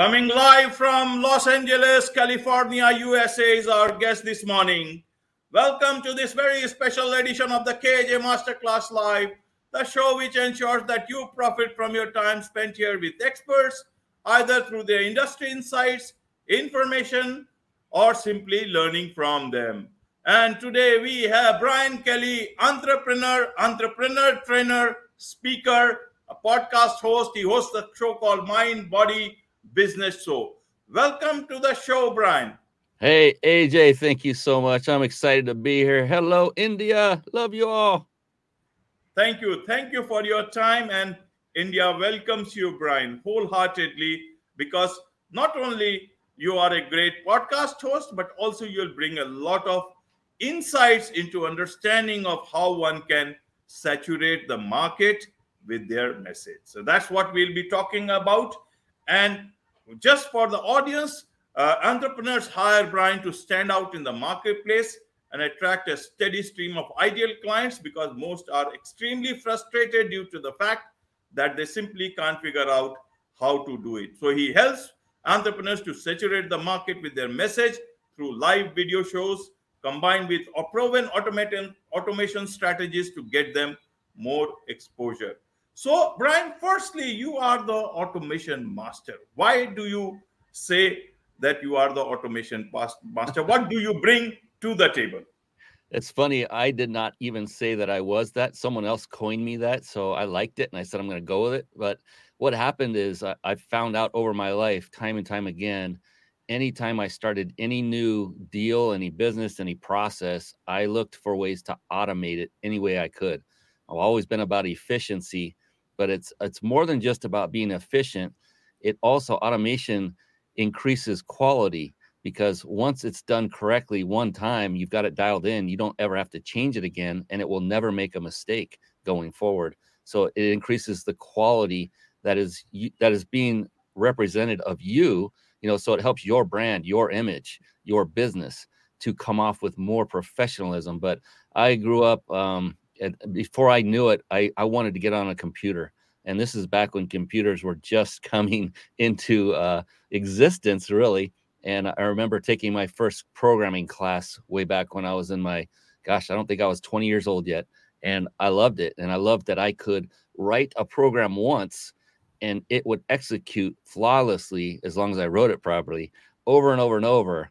Coming live from Los Angeles, California, USA is our guest this morning. Welcome to this very special edition of the KJ Masterclass Live, the show which ensures that you profit from your time spent here with experts, either through their industry insights, information, or simply learning from them. And today we have Brian Kelly, entrepreneur, entrepreneur, trainer, speaker, a podcast host. He hosts a show called Mind, Body, Business Show. Welcome to the show, Brian. Hey, AJ, thank you so much. I'm excited to be here. Hello, India. Love you all. Thank you. Thank you for your time. And India welcomes you, Brian, wholeheartedly because not only you are a great podcast host, but also you'll bring a lot of insights into understanding of how one can saturate the market with their message. So that's what we'll be talking about. And just for the audience, uh, entrepreneurs hire Brian to stand out in the marketplace and attract a steady stream of ideal clients because most are extremely frustrated due to the fact that they simply can't figure out how to do it. So he helps entrepreneurs to saturate the market with their message through live video shows combined with proven automation automation strategies to get them more exposure. So, Brian, firstly, you are the automation master. Why do you say that you are the automation master? What do you bring to the table? It's funny. I did not even say that I was that. Someone else coined me that. So I liked it and I said, I'm going to go with it. But what happened is I, found out over my life, time and time again, anytime I started any new deal, any business, any process, I looked for ways to automate it any way I could. I've always been about efficiency but it's it's more than just about being efficient. It also automation increases quality because once it's done correctly one time you've got it dialed in. You don't ever have to change it again and it will never make a mistake going forward. So it increases the quality that is that is being represented of you you know so it helps your brand your image your business to come off with more professionalism. But i grew up um, before I knew it, I, I wanted to get on a computer. And this is back when computers were just coming into uh, existence, really. And I remember taking my first programming class way back when I was in my, gosh, I don't think I was 20 years old yet. And I loved it. And I loved that I could write a program once and it would execute flawlessly as long as I wrote it properly over and over and over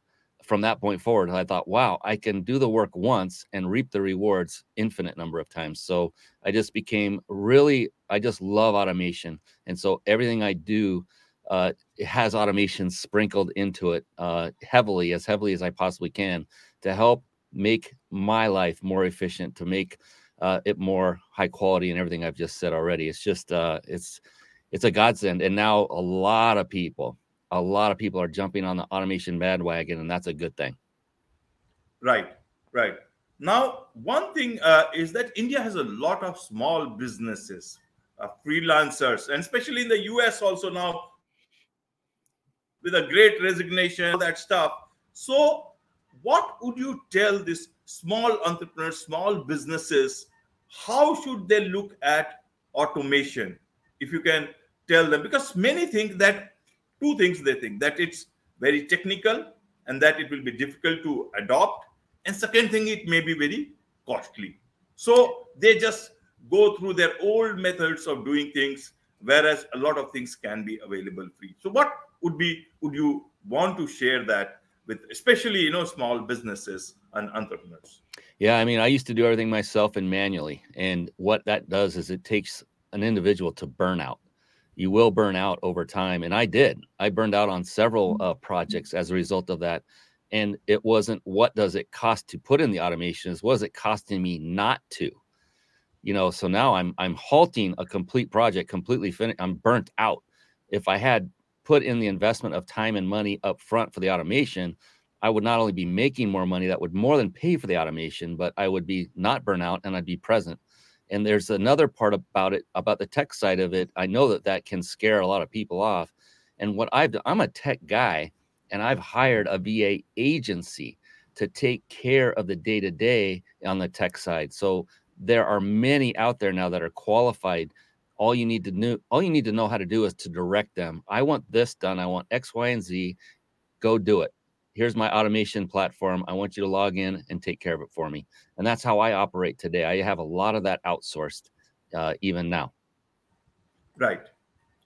from that point forward, I thought, wow, I can do the work once and reap the rewards infinite number of times. So I just became really, I just love automation. And so everything I do uh, has automation sprinkled into it uh, heavily, as heavily as I possibly can to help make my life more efficient, to make uh, it more high quality and everything I've just said already. It's just, uh, it's, it's a godsend. And now a lot of people, a lot of people are jumping on the automation bandwagon, and that's a good thing. Right, right. Now, one thing uh, is that India has a lot of small businesses, uh, freelancers, and especially in the US also now with a great resignation, all that stuff. So, what would you tell these small entrepreneurs, small businesses, how should they look at automation? If you can tell them, because many think that two things they think that it's very technical and that it will be difficult to adopt. And second thing it may be very costly. So they just go through their old methods of doing things whereas a lot of things can be available free. So what would be would you want to share that with especially you know small businesses and entrepreneurs? Yeah i mean i used to do everything myself and manually. And what that does is it takes an individual to burn out you will burn out over time. And I did. I burned out on several uh, projects as a result of that. And it wasn't what does it cost to put in the automations? Was it costing me not to? You know, so now I'm I'm halting a complete project, completely finished. I'm burnt out. If I had put in the investment of time and money up front for the automation, I would not only be making more money that would more than pay for the automation, but I would be not burn out and I'd be present and there's another part about it about the tech side of it i know that that can scare a lot of people off. And what i've done i'm a tech guy and i've hired a va agency to take care of the day to day on the tech side. So there are many out there now that are qualified. All you need to know all you need to know how to do is to direct them. I want this done. I want x y and z. Go do it here's my automation platform. I want you to log in and take care of it for me. And that's how i operate today. I have a lot of that outsourced uh, even now. Right.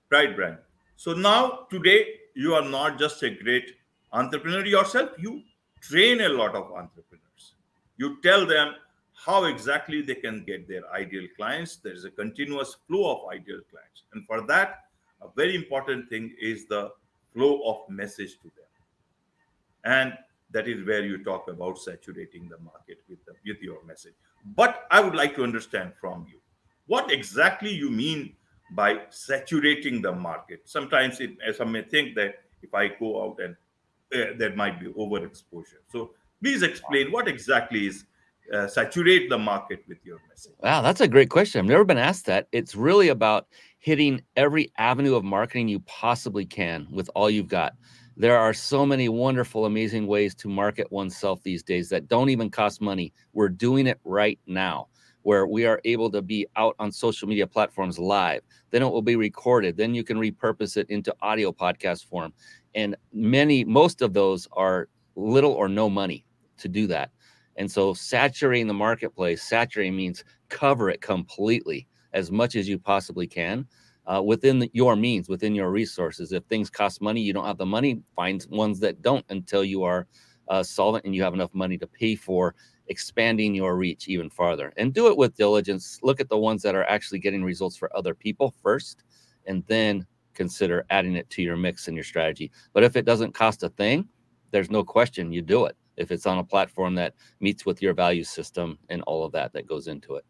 Right brian. So now today you are not just a great entrepreneur yourself. You train a lot of entrepreneurs. You tell them how exactly they can get their ideal clients. There is a continuous flow of ideal clients. And for that, a very important thing is the flow of message to them. And that is where you talk about saturating the market with, the, with your message. But I would like to understand from you what exactly you mean by saturating the market. Sometimes it, some may think that if I go out and uh, there might be overexposure. So please explain what exactly is uh, saturate the market with your message? Wow, that's a great question. I've never been asked that. It's really about hitting every avenue of marketing you possibly can with all you've got. There are so many wonderful, amazing ways to market oneself these days that don't even cost money. We're doing it right now where we are able to be out on social media platforms live. Then it will be recorded. Then you can repurpose it into audio podcast form. And many, most of those are little or no money to do that. And so saturating the marketplace, saturating means cover it completely as much as you possibly can uh, within the, your means, within your resources. If things cost money, you don't have the money, find ones that don't until you are uh, solvent and you have enough money to pay for expanding your reach even farther. And do it with diligence. Look at the ones that are actually getting results for other people first, and then consider adding it to your mix and your strategy. But if it doesn't cost a thing, there's no question you do it if it's on a platform that meets with your value system and all of that that goes into it.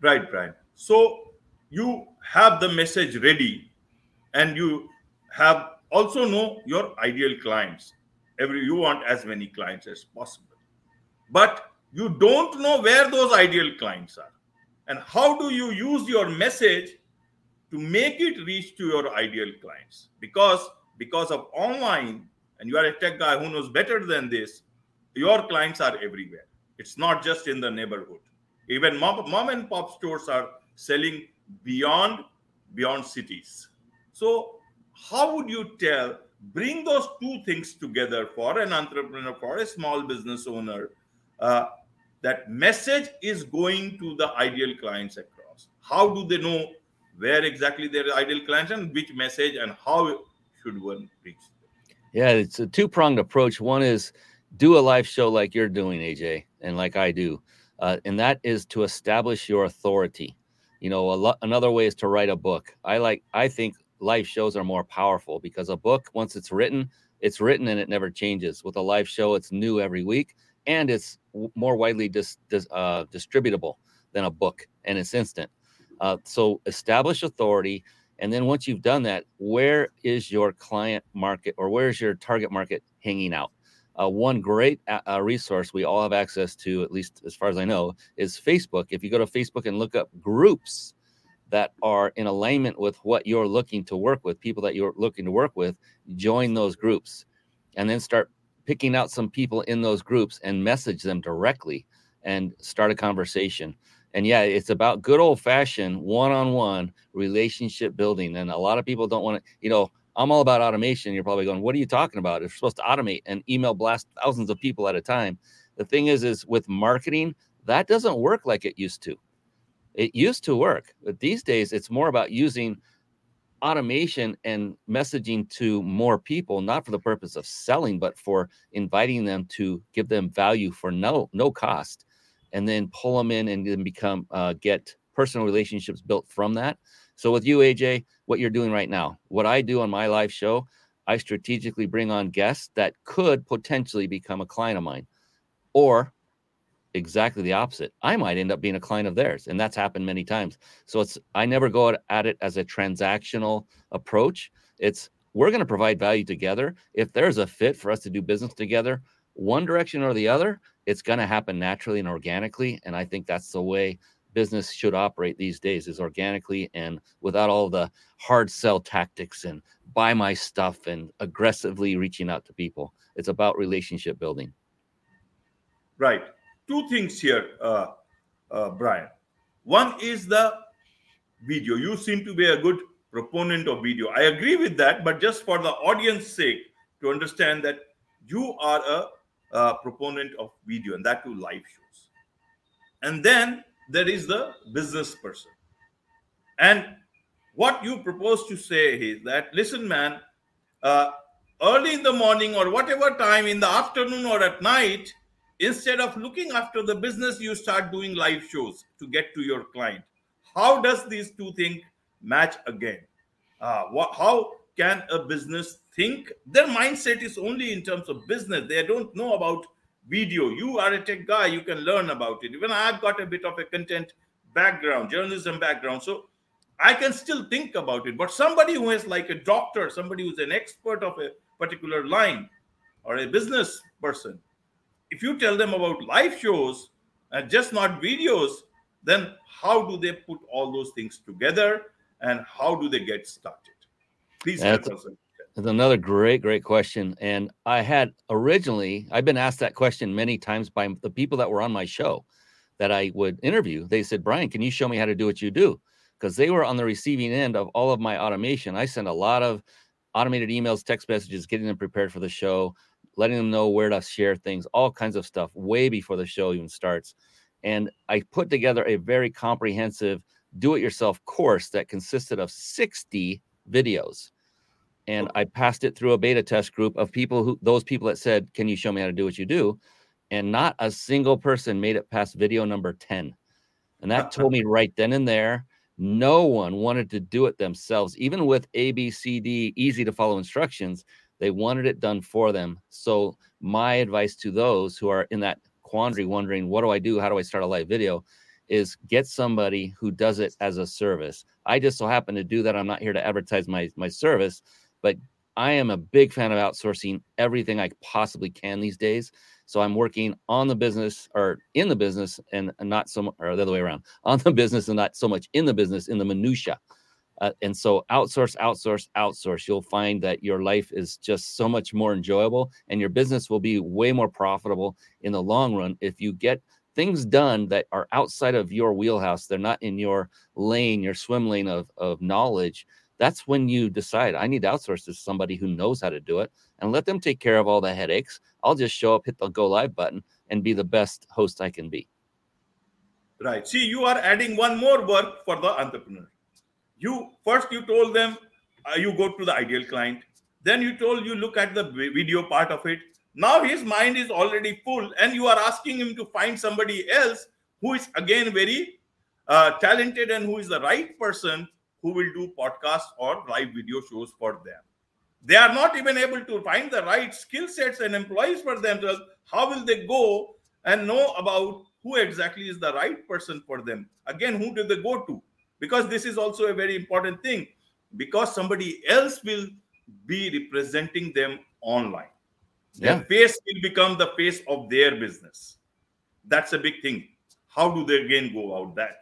Right, Brian. So you have the message ready and you have also know your ideal clients. Every you want as many clients as possible. But you don't know where those ideal clients are. And how do you use your message to make it reach to your ideal clients? Because because of online and you are a tech guy who knows better than this, your clients are everywhere. It's not just in the neighborhood. Even mom, mom and pop stores are selling beyond beyond cities. So, how would you tell bring those two things together for an entrepreneur, for a small business owner? Uh, that message is going to the ideal clients across. How do they know where exactly their ideal clients and which message and how should one reach yeah, it's a two pronged approach. One is do a live show like you're doing, AJ, and like I do, uh, and that is to establish your authority. You know, lo- another way is to write a book. I like, I think live shows are more powerful because a book, once it's written, it's written and it never changes. With a live show, it's new every week and it's w- more widely dis- dis- uh, distributable than a book and it's instant. Uh, so establish authority and then once you've done that, where is your client market or where's your target market hanging out? Uh, one great uh, resource we all have access to, at least as far as I know, is Facebook. If you go to Facebook and look up groups that are in alignment with what you're looking to work with, people that you're looking to work with, join those groups and then start picking out some people in those groups and message them directly and start a conversation and yeah, it's about good old fashioned one on one relationship building. And a lot of people don't want to, you know, I'm all about automation. You're probably going, what are you talking about? If you're supposed to automate and email blast thousands of people at a time. The thing is, is with marketing, that doesn't work like it used to. It used to work, but these days it's more about using automation and messaging to more people, not for the purpose of selling, but for inviting them to give them value for no no cost and then pull them in and then become uh, get personal relationships built from that. So with you, AJ, what you're doing right now, what I do on my live show, I strategically bring on guests that could potentially become a client of mine, or exactly the opposite. I might end up being a client of theirs, and that's happened many times. So it's I never go at it as a transactional approach. It's we're going to provide value together. If there's a fit for us to do business together, one direction or the other, it's going to happen naturally and organically. And I think that's the way business should operate these days is organically and without all the hard sell tactics and buy my stuff and aggressively reaching out to people. It's about relationship building. Right. Two things here, uh, uh, Brian. One is the video. You seem to be a good proponent of video. I agree with that, but just for the audience sake, to understand that you are a, a proponent of video and that too live shows. And then there is the business person. And what you propose to say is that, listen, man, uh, early in the morning or whatever time in the afternoon or at night, instead of looking after the business, you start doing live shows to get to your client. How does these two things match again? Uh, what, how can a business think? Their mindset is only in terms of business. They don't know about video. You are a tech guy, you can learn about it. Even I've got a bit of a content background, journalism background. So I can still think about it. But somebody who is like a doctor, somebody who's an expert of a particular line, or a business person, if you tell them about live shows and just not videos, then how do they put all those things together and how do they get started? Please That's, that's another great, great question. And I had originally, I've been asked that question many times by the people that were on my show that I would interview. They said, Brian, can you show me how to do what you do? Because they were on the receiving end of all of my automation. I sent a lot of automated emails, text messages, getting them prepared for the show, letting them know where to share things, all kinds of stuff way before the show even starts. And I put together a very comprehensive do it yourself course that consisted of 60 videos. And oh. I passed it through a beta test group of people who, those people that said, Can you show me how to do what you do? And not a single person made it past video number 10. And that told me right then and there, no one wanted to do it themselves, even with A, B, C, D, easy to follow instructions. They wanted it done for them. So, my advice to those who are in that quandary, wondering, What do I do? How do I start a live video? is get somebody who does it as a service. I just so happen to do that. I'm not here to advertise my my service, but I am a big fan of outsourcing everything I possibly can these days. So I'm working on the business or in the business and not so much, or the other way around, on the business and not so much in the business, in the minutia. Uh, and so outsource, outsource, outsource. You'll find that your life is just so much more enjoyable and your business will be way more profitable in the long run if you get things done that are outside of your wheelhouse. They're not in your lane, your swim lane of, of knowledge. That's when you decide I need to outsource to somebody who knows how to do it and let them take care of all the headaches. I'll just show up, hit the go live button, and be the best host I can be. Right. See, you are adding one more work for the entrepreneur. You first you told them uh, you go to the ideal client. Then you told you look at the video part of it now his mind is already full, and you are asking him to find somebody else who is again very uh, talented and who is the right person who will do podcasts or live video shows for them. They are not even able to find the right skill sets and employees for themselves. How will they go and know about who exactly is the right person for them? Again, who do they go to? Because this is also a very important thing, because somebody else will be representing them online their face will become the face of their business. That's a big thing. How do they again go about that?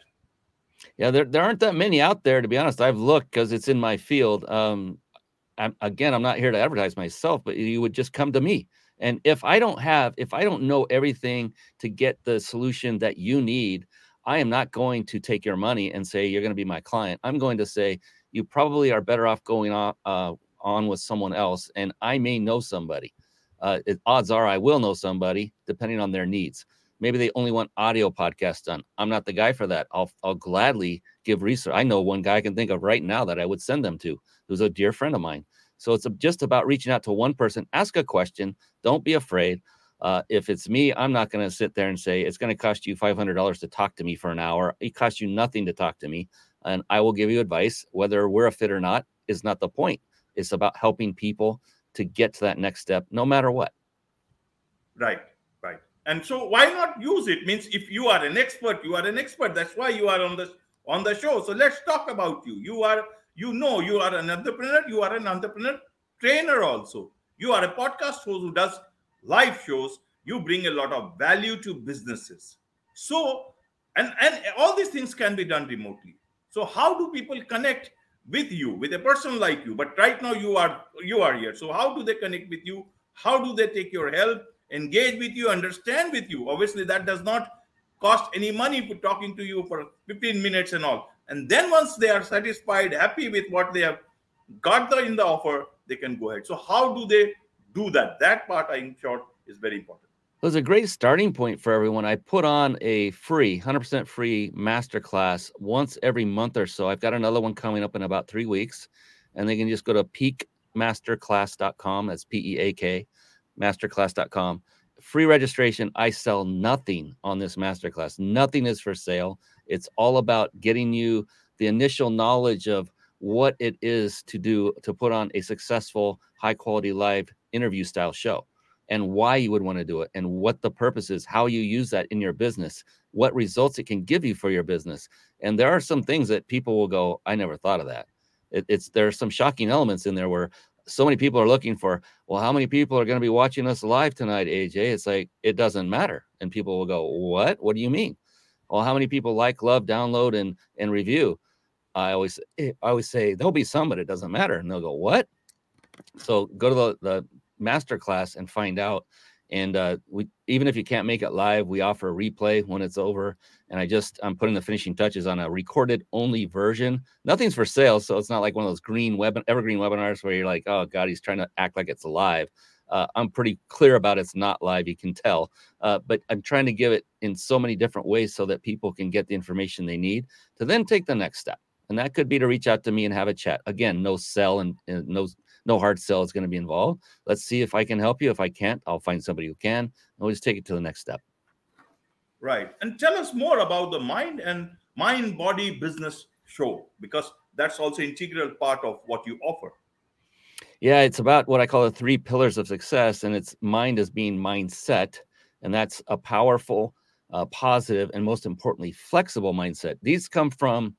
Yeah, there, there aren't that many out there, to be honest. I've looked because it's in my field. Um, I'm, again, I'm not here to advertise myself, but you would just come to me. And if I don't have, if I don't know everything to get the solution that you need, I am not going to take your money and say you're going to be my client. I'm going to say you probably are better off going on, uh, on with someone else, and I may know somebody uh, it, odds are I will know somebody depending on their needs. Maybe they only want audio podcasts done. I'm not the guy for that. I'll I'll gladly give research. I know one guy I can think of right now that I would send them to, who's a dear friend of mine. So it's just about reaching out to one person. Ask a question. Don't be afraid. Uh, if it's me, I'm not going to sit there and say it's going to cost you $500 to talk to me for an hour. It costs you nothing to talk to me, and I will give you advice. Whether we're a fit or not is not the point. It's about helping people to get to that next step no matter what right right and so why not use it? Means if you are an expert you are an expert. That's why you are on the on the show. So let's talk about you. You are you know you are an entrepreneur you are an entrepreneur trainer also. You are a podcast host who does live shows. You bring a lot of value to businesses. So and and all these things can be done remotely. So how do people connect with you with a person like you? But right now you are you are here. So how do they connect with you? How do they take your help engage with you understand with you obviously that does not cost any money for talking to you for 15 minutes and all. And then once they are satisfied, happy with what they have got the, in the offer, they can go ahead. So how do they do that? That part, in short, is very important. It was a great starting point for everyone. I put on a free, 100% free masterclass once every month or so. I've got another one coming up in about three weeks, and they can just go to peakmasterclass.com. That's P E A K, masterclass.com. Free registration. I sell nothing on this masterclass. Nothing is for sale. It's all about getting you the initial knowledge of what it is to do to put on a successful, high quality live interview style show and why you would want to do it and what the purpose is, how you use that in your business, what results it can give you for your business. And there are some things that people will go, I never thought of that. It, it's there are some shocking elements in there where so many people are looking for, well, how many people are going to be watching us live tonight, AJ? It's like, it doesn't matter. And people will go, what? What do you mean? Well, how many people like, love, download, and and review? I always eh, I always say there'll be some, but it doesn't matter. And they'll go, what? So go to the, the master class and find out. And uh, we even if you can't make it live, we offer a replay when it's over. And I just I'm putting the finishing touches on a recorded only version. Nothing's for sale, so it's not like one of those green web evergreen webinars where you're like, oh god, he's trying to act like it's alive. Uh, I'm pretty clear about it's not live. You can tell, uh, but I'm trying to give it in so many different ways so that people can get the information they need to then take the next step. And that could be to reach out to me and have a chat. Again, no sell and, and no no hard sell is going to be involved. Let's see if I can help you. If I can't, I'll find somebody who can. And we'll just take it to the next step. Right. And tell us more about the mind and mind body business show because that's also integral part of what you offer. Yeah, it's about what I call the three pillars of success, and it's mind as being mindset, and that's a powerful, uh, positive, and most importantly, flexible mindset. These come from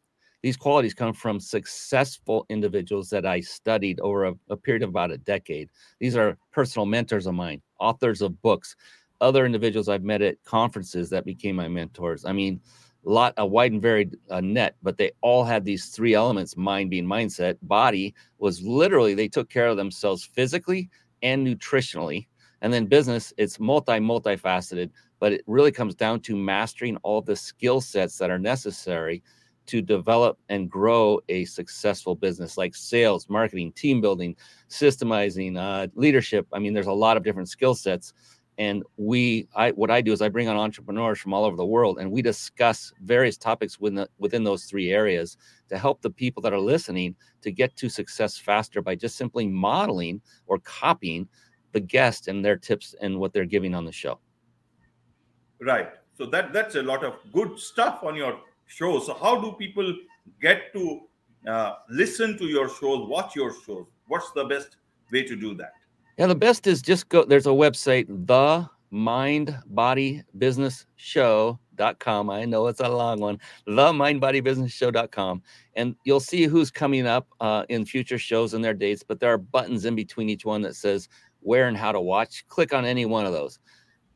these qualities come from successful individuals that I studied over a, a, period of about a decade. These are personal mentors of mine, authors of books, other individuals I've met at conferences that became my mentors. I mean, a lot, a wide and varied uh, net, but they all had these three elements mind being mindset, body was literally they took care of themselves physically and nutritionally. And then business, it's multi, multifaceted, but it really comes down to mastering all the skill sets that are necessary to develop and grow a successful business like sales, marketing, team building, systemizing, uh, leadership. I mean, there's a lot of different skill sets. And we, I, what I do is I bring on entrepreneurs from all over the world, and we discuss various topics within the, within those three areas to help the people that are listening to get to success faster by just simply modeling or copying the guest and their tips and what they're giving on the show. Right. So that that's a lot of good stuff on your shows. So how do people get to uh, listen to your shows, watch your shows? What's the best way to do that? Yeah, the best is just go. There's a website, the Mind Body Business Show.com. I know it's a long one. The Mind Body Business Show.com. And you'll see who's coming up uh, in future shows and their dates, but there are buttons in between each one that says where and how to watch. Click on any one of those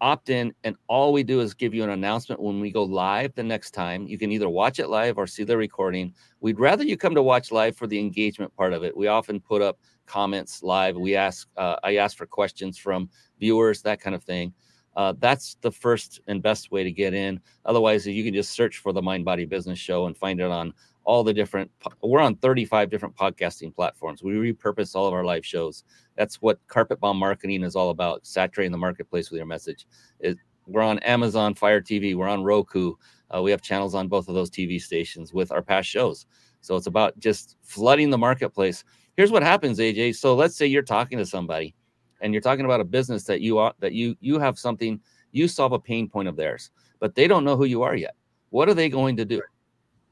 opt in and all we do is give you an announcement when we go live the next time. You can either watch it live or see the recording. We'd rather you come to watch live for the engagement part of it. We often put up comments live. We ask uh, i ask for questions from viewers that kind of thing. Uh, that's the first and best way to get in. Otherwise you can just search for the mind body business show and find it on all the different we're on 35 different podcasting platforms. We repurpose all of our live shows. That's what carpet bomb marketing is all about saturating the marketplace with your message. It, we're on amazon fire tv we're on roku. Uh, we have channels on both of those tv stations with our past shows. So it's about just flooding the marketplace. Here's what happens aj so let's say you're talking to somebody and you're talking about a business that you are that you you have something you solve a pain point of theirs but they don't know who you are yet. What are they going to do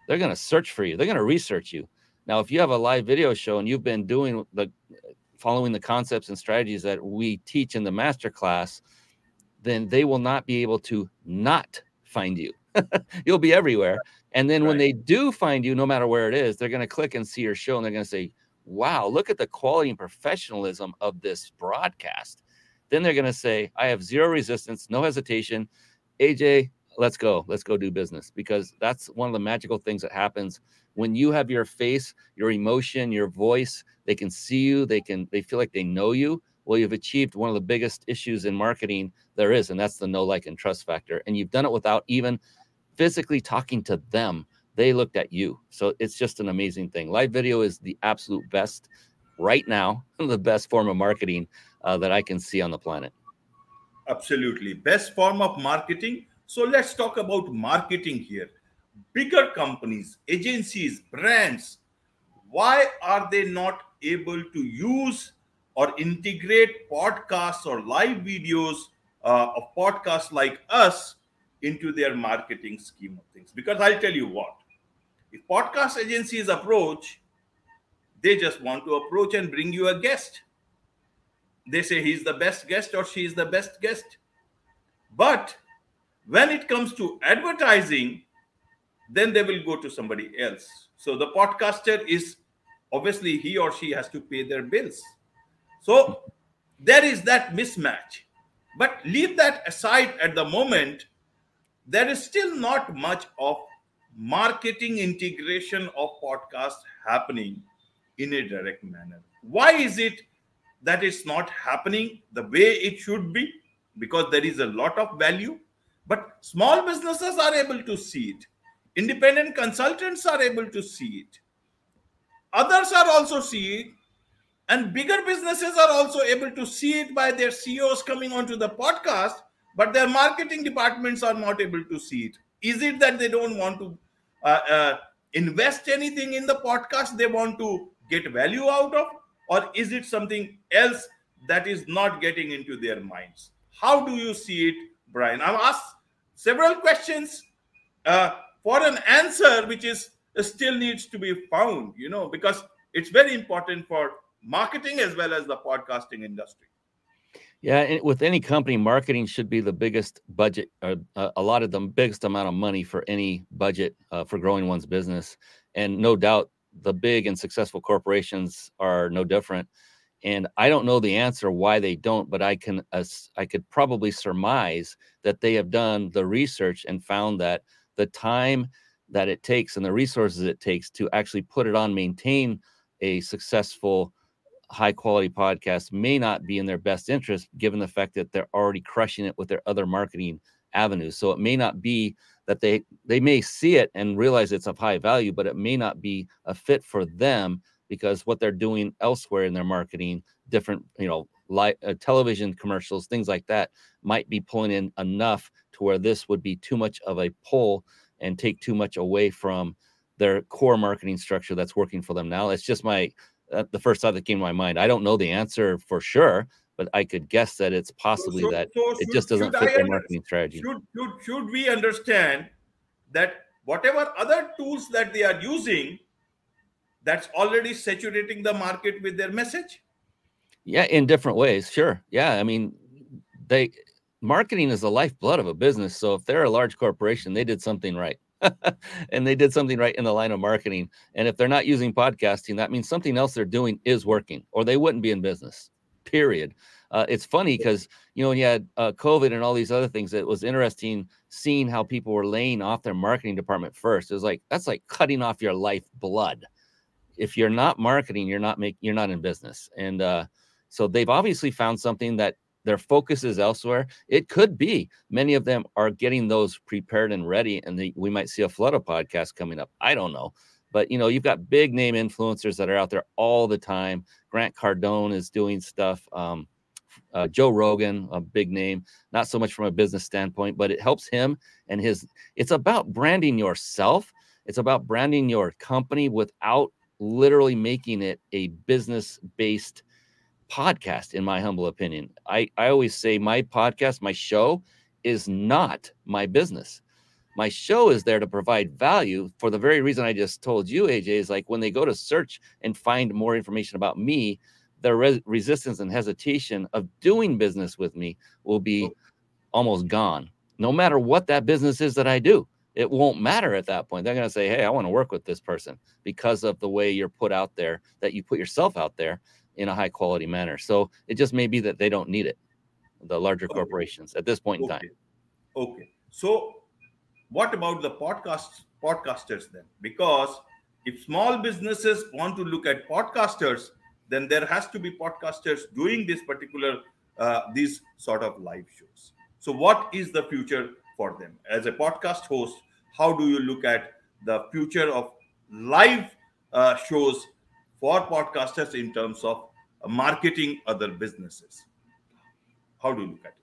they're going to search for you they're going to research you now if you have a live video show and you've been doing the following the concepts and strategies that we teach in the master class, then they will not be able to not find you. You'll be everywhere. And then right. when they do find you, no matter where it is, they're going to click and see your show and they're going to say, wow, look at the quality and professionalism of this broadcast. Then they're going to say, I have zero resistance, no hesitation. AJ, let's go. Let's go do business because that's one of the magical things that happens when you have your face, your emotion, your voice, they can see you, they can they feel like they know you. Well, you've achieved one of the biggest issues in marketing there is, and that's the no like, and trust factor. And you've done it without even physically talking to them they looked at you so it's just an amazing thing live video is the absolute best right now the best form of marketing uh, that i can see on the planet absolutely best form of marketing so let's talk about marketing here. Bigger companies agencies brands why are they not able to use or integrate podcasts or live videos uh, of podcasts like us into their marketing scheme of things? Because i'll tell you what if podcast agencies approach they just want to approach and bring you a guest. They say he's the best guest or she is the best guest. But when it comes to advertising then they will go to somebody else. So the podcaster is obviously he or she has to pay their bills. So there is that mismatch. But leave that aside at the moment. There is still not much of marketing integration of podcast happening in a direct manner. Why is it that it's not happening the way it should be? Because there is a lot of value but small businesses are able to see it. Independent consultants are able to see it. Others are also seeing, and bigger businesses are also able to see it by their ceos coming onto the podcast but their marketing departments are not able to see it. Is it that they don't want to uh, uh, invest anything in the podcast they want to get value out of? Or is it something else that is not getting into their minds? How do you see it brian? I've asked several questions uh, for an answer which is still needs to be found you know because it's very important for marketing as well as the podcasting industry. Yeah with any company marketing should be the biggest budget uh, a lot of the biggest amount of money for any budget uh, for growing one's business. And no doubt the big and successful corporations are no different and i don't know the answer why they don't but i can uh, i could probably surmise that they have done the research and found that the time that it takes and the resources it takes to actually put it on maintain a successful high quality podcast may not be in their best interest given the fact that they're already crushing it with their other marketing avenues. So it may not be that they they may see it and realize it's of high value but it may not be a fit for them because what they're doing elsewhere in their marketing different you know light uh, television commercials things like that might be pulling in enough to where this would be too much of a pull and take too much away from their core marketing structure that's working for them now. It's just my uh, the first thought that came to my mind. I don't know the answer for sure, but I could guess that it's possibly so, that so it just doesn't fit their marketing strategy. Should, should should we understand that whatever other tools that they are using, that's already saturating the market with their message? Yeah, in different ways. Sure. Yeah, I mean, they marketing is the lifeblood of a business. So if they're a large corporation, they did something right. and they did something right in the line of marketing. And if they're not using podcasting, that means something else they're doing is working, or they wouldn't be in business. Period. Uh, it's funny because you know when you had uh, COVID and all these other things, it was interesting seeing how people were laying off their marketing department first. It was like that's like cutting off your life blood. If you're not marketing, you're not make you're not in business. And uh, so they've obviously found something that their focus is elsewhere. It could be many of them are getting those prepared and ready, and they, we might see a flood of podcasts coming up. I don't know. But you know, you've got big name influencers that are out there all the time. Grant Cardone is doing stuff. Um, uh, Joe Rogan, a big name, not so much from a business standpoint, but it helps him and his. It's about branding yourself. It's about branding your company without literally making it a business based podcast, in my humble opinion. I, I always say my podcast, my show is not my business. My show is there to provide value for the very reason I just told you, AJ, is like when they go to search and find more information about me, their res- resistance and hesitation of doing business with me will be almost gone. No matter what that business is that I do, it won't matter at that point. They're going to say, Hey, I want to work with this person because of the way you're put out there, that you put yourself out there in a high quality manner. So it just may be that they don't need it, the larger okay. corporations at this point in time. Okay. So what about the podcast podcasters then? Because if small businesses want to look at podcasters, then there has to be podcasters doing this particular uh, these sort of live shows. So what is the future for them? As a podcast host, how do you look at the future of live uh, shows for podcasters in terms of marketing other businesses? How do you look at it?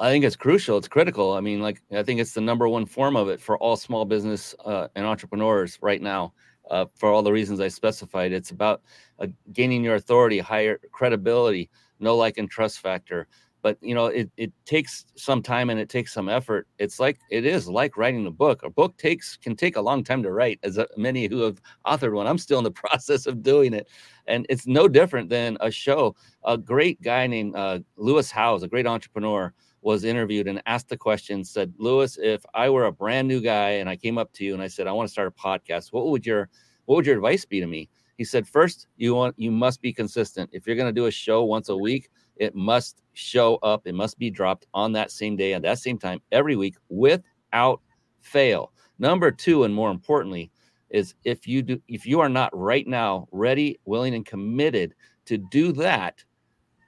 I think it's crucial. It's critical. I mean, like I think it's the number one form of it for all small business uh, and entrepreneurs right now. Uh, for all the reasons I specified, it's about uh, gaining your authority, higher credibility, no like and trust factor, but you know it, it takes some time and it takes some effort. It's like it is like writing a book. A book takes can take a long time to write as many who have authored one. I'm still in the process of doing it. And it's no different than a show. A great guy named uh, lewis howes a great entrepreneur was interviewed and asked the question said lewis if i were a brand new guy and i came up to you and i said i want to start a podcast what would your what would your advice be to me he said first you want you must be consistent. If you're going to do a show once a week it must show up, it must be dropped on that same day at that same time every week without fail. Number two, and more importantly, is if you do if you are not right now ready, willing, and committed to do that,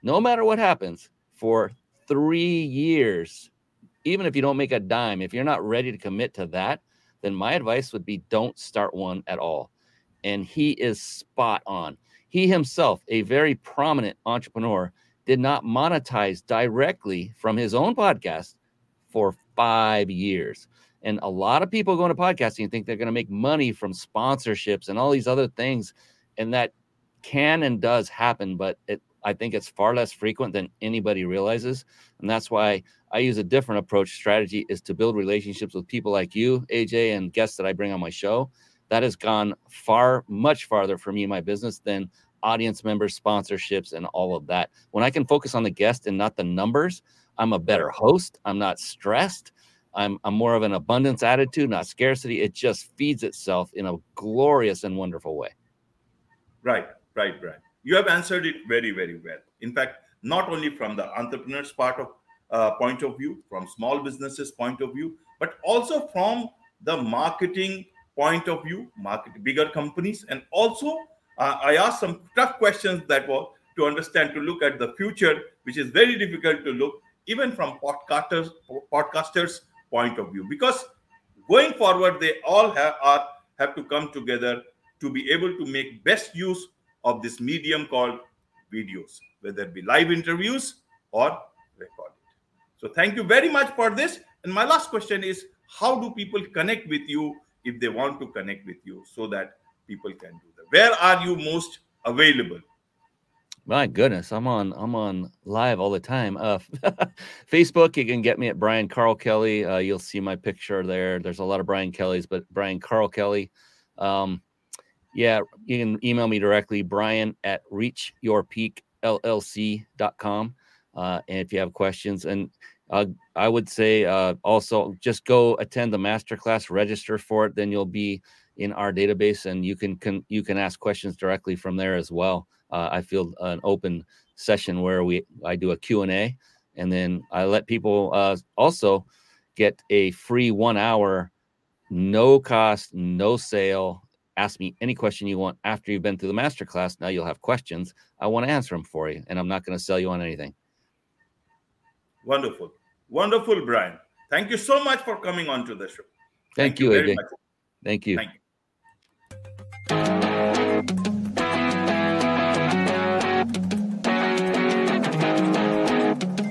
no matter what happens, for three years, even if you don't make a dime, if you're not ready to commit to that, then my advice would be don't start one at all. And he is spot on. He himself, a very prominent entrepreneur, did not monetize directly from his own podcast for five years. And a lot of people go into podcasting and think they're going to make money from sponsorships and all these other things. And that can and does happen, but it, I think it's far less frequent than anybody realizes. And that's why I use a different approach. Strategy is to build relationships with people like you, AJ, and guests that I bring on my show. That has gone far, much farther for me in my business than audience members, sponsorships, and all of that. When I can focus on the guest and not the numbers, I'm a better host. I'm not stressed. I'm, I'm more of an abundance attitude, not scarcity. It just feeds itself in a glorious and wonderful way. Right, right, right. You have answered it very, very well. In fact, not only from the entrepreneur's part of uh, point of view, from small businesses point of view, but also from the marketing point of view, market bigger companies, and also uh, I asked some tough questions that were to understand, to look at the future, which is very difficult to look even from podcasters podcasters point of view. Because going forward they all have are have to come together to be able to make best use of this medium called videos whether it be live interviews or recorded. So thank you very much for this. And my last question is how do people connect with you if they want to connect with you so that people can do where are you most available? My goodness i'm on i'm on live all the time. Uh facebook you can get me at brian carl kelly. Uh, you'll see my picture there. There's a lot of brian kellys but brian carl kelly. Um yeah you can email me directly brian at reachyourpeakllc.com uh and if you have questions and uh, i would say uh also just go attend the masterclass register for it then you'll be in our database and you can, can you can ask questions directly from there as well. Uh, i feel an open session where we i do a q&a and then i let people uh, also get a free one hour no cost no sale. Ask me any question you want after you've been through the master class. Now you'll have questions. I want to answer them for you and i'm not going to sell you on anything. Wonderful. Wonderful brian. Thank you so much for coming on to the show. Thank, thank you, you AJ. Thank you. Thank you.